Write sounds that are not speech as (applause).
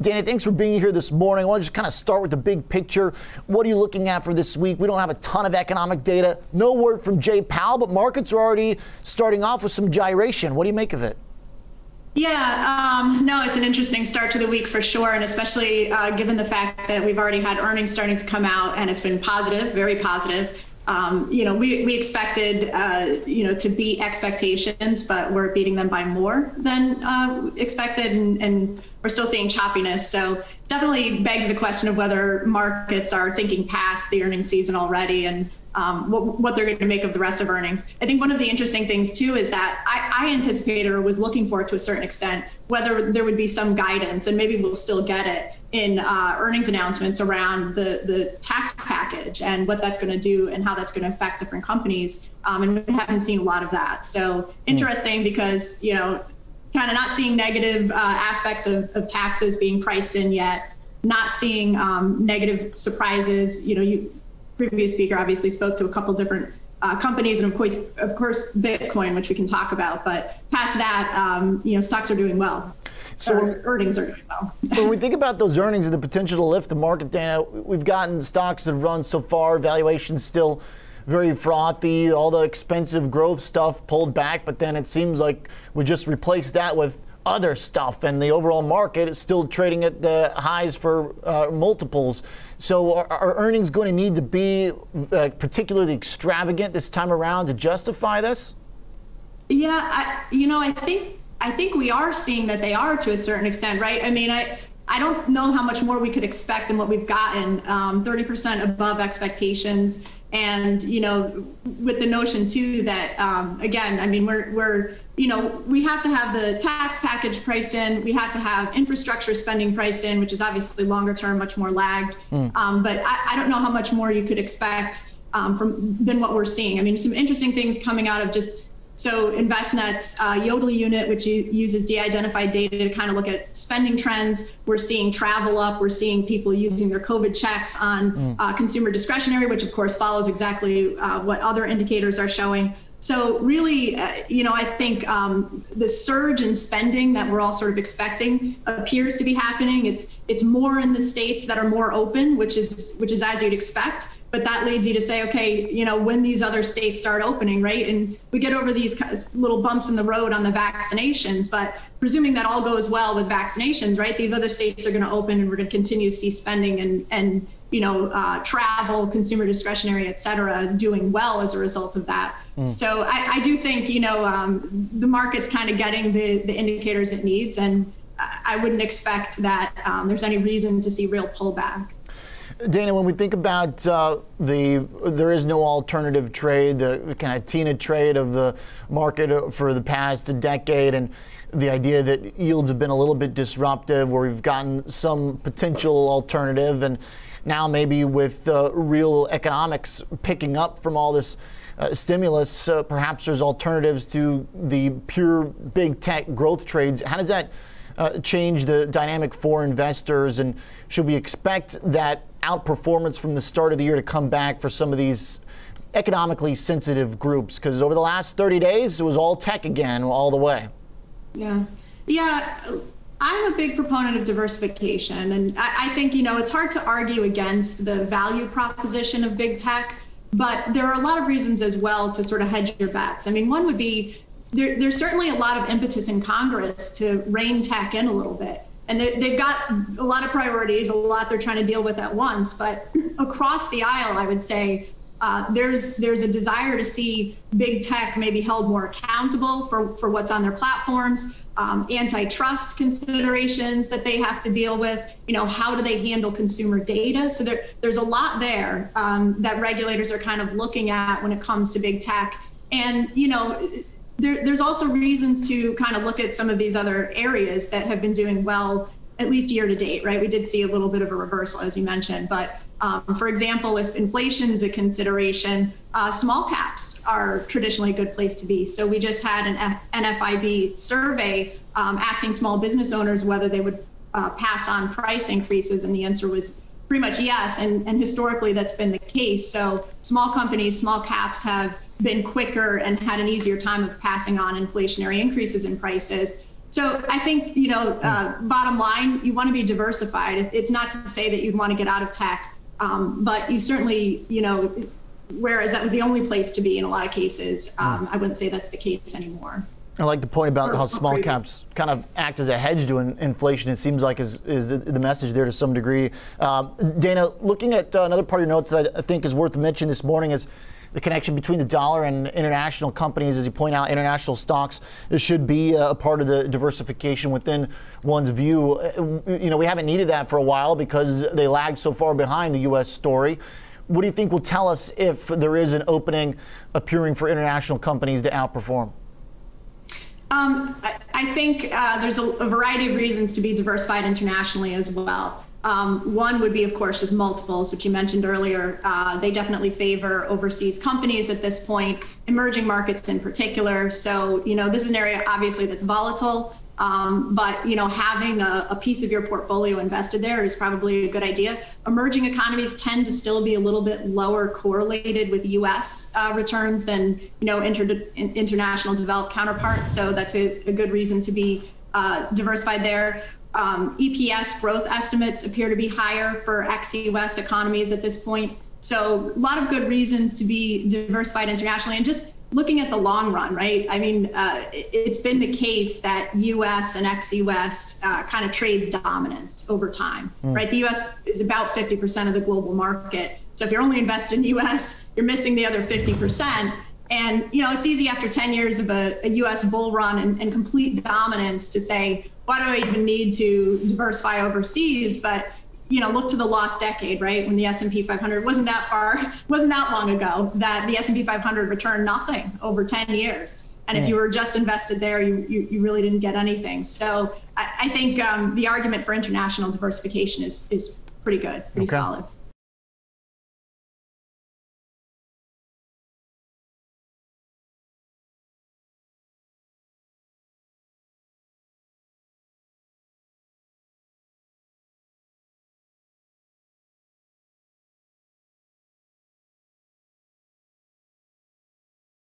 Danny, thanks for being here this morning. I want to just kind of start with the big picture. What are you looking at for this week? We don't have a ton of economic data. No word from Jay Powell, but markets are already starting off with some gyration. What do you make of it? Yeah, um, no, it's an interesting start to the week for sure, and especially uh, given the fact that we've already had earnings starting to come out, and it's been positive, very positive. Um, you know, we, we expected, uh, you know, to beat expectations, but we're beating them by more than uh, expected, and, and we're still seeing choppiness. So definitely begs the question of whether markets are thinking past the earnings season already, and um, what, what, they're going to make of the rest of earnings. I think one of the interesting things too is that I, I anticipated or was looking for to a certain extent whether there would be some guidance, and maybe we'll still get it in uh, earnings announcements around the the tax package and what that's going to do and how that's going to affect different companies. Um, and we haven't seen a lot of that. So interesting because you know, kind of not seeing negative uh, aspects of, of taxes being priced in yet not seeing um, negative surprises. You know, you previous speaker obviously spoke to a couple different uh, companies and of course, of course, Bitcoin, which we can talk about. But past that, um, you know, stocks are doing well. So when, earnings are doing well. (laughs) when we think about those earnings and the potential to lift the market, Dana, we've gotten stocks that have run so far, valuations still very frothy, all the expensive growth stuff pulled back, but then it seems like we just replaced that with other stuff, and the overall market is still trading at the highs for uh, multiples. So, are, are, earnings going to need to be uh, particularly extravagant this time around to justify this? Yeah, I, you know, I think I think we are seeing that they are to a certain extent, right? I mean, I I don't know how much more we could expect than what we've gotten, um, 30% above expectations. And, you know, with the notion too that, um, again, I mean, we're, we're, you know, we have to have the tax package priced in. We have to have infrastructure spending priced in, which is obviously longer term, much more lagged. Mm. Um, but I, I, don't know how much more you could expect um, from than what we're seeing. I mean, some interesting things coming out of just so Envestnet's uh, Yodlee unit, which uses de-identified data to kind of look at spending trends, we're seeing travel up. We're seeing people using their COVID checks on mm. uh, consumer discretionary, which of course follows exactly uh, what other indicators are showing. So really, uh, you know, I think um, the surge in spending that we're all sort of expecting appears to be happening. It's it's more in the states that are more open, which is which is as you'd expect but that leads you to say, okay, you know, when these other states start opening, right? And we get over these little bumps in the road on the vaccinations, but presuming that all goes well with vaccinations, right? These other states are going to open, and we're going to continue to see spending and and you know, uh, travel, consumer discretionary, et cetera, doing well as a result of that. Mm. So I, I, do think, you know, um, the market's kind of getting the, the indicators it needs, and I wouldn't expect that um, there's any reason to see real pullback. Dana, when we think about uh, the, there is no alternative trade, the kind of TINA trade of the market for the past decade, and the idea that yields have been a little bit disruptive, where we've gotten some potential alternative, and now maybe with uh, real economics picking up from all this uh, stimulus, uh, perhaps there's alternatives to the pure big tech growth trades. How does that uh, change the dynamic for investors, and should we expect that outperformance from the start of the year to come back for some of these economically sensitive groups? Because over the last 30 days, it was all tech again, all the way. Yeah. Yeah. I'm a big proponent of diversification. And I, I think, you know, it's hard to argue against the value proposition of big tech, but there are a lot of reasons as well to sort of hedge your bets. I mean, one would be there, there's certainly a lot of impetus in Congress to rein tech in a little bit and they, have got a lot of priorities, a lot they're trying to deal with at once. But across the aisle, I would say uh, there's there's a desire to see big tech maybe held more accountable for for what's on their platforms, um, antitrust considerations that they have to deal with. You know, how do they handle consumer data? So there there's a lot there um, that regulators are kind of looking at when it comes to big tech. And you know there, there's also reasons to kind of look at some of these other areas that have been doing well, at least year to date, right? We did see a little bit of a reversal, as you mentioned. But um, for example, if inflation is a consideration, uh, small caps are traditionally a good place to be. So we just had an F- NFIB survey um, asking small business owners whether they would uh, pass on price increases, and the answer was pretty much yes. And, and historically, that's been the case. So small companies, small caps have been quicker and had an easier time of passing on inflationary increases in prices. So I think, you know, uh, bottom line, you want to be diversified. It's not to say that you'd want to get out of tech, um, but you certainly, you know, whereas that was the only place to be in a lot of cases, um, I wouldn't say that's the case anymore. I like the point about how small caps kind of act as a hedge to inflation. It seems like is, is the message there to some degree. Um, Dana, looking at uh, another part of your notes that I think is worth mentioning this morning is the connection between the dollar and international companies. As you point out, international stocks should be a part of the diversification within one's view. Uh, you know, we haven't needed that for a while because they lagged so far behind the U.S. story. What do you think will tell us if there is an opening appearing for international companies to outperform? Um, I, think uh, there's a, a, variety of reasons to be diversified internationally as well. Um, one would be, of course, just multiples, which you mentioned earlier. Uh, they definitely favor overseas companies at this point, emerging markets in particular. So, you know, this is an area obviously that's volatile. Um, but you know, having a, a, piece of your portfolio invested there is probably a good idea. Emerging economies tend to still be a little bit lower correlated with U.S. Uh, returns than you know inter- international developed counterparts. So that's a, a good reason to be uh, diversified there. Um, EPS growth estimates appear to be higher for ex-U.S. economies at this point. So a lot of good reasons to be diversified internationally, and just looking at the long run, right? I mean, uh, it's been the case that U.S. and ex-U.S. Uh, kind of trades dominance over time, mm. right? The U.S. is about 50% of the global market. So if you're only invested in U.S., you're missing the other 50%. And you know, it's easy after 10 years of a, a U.S. bull run and, and complete dominance to say, why do I even need to diversify overseas? But you know, look to the lost decade, right? When the S&P 500 wasn't that far, wasn't that long ago that the S&P 500 returned nothing over 10 years. And if you were just invested there, you, you, you really didn't get anything. So I, I think um, the argument for international diversification is, is pretty good, pretty okay. solid.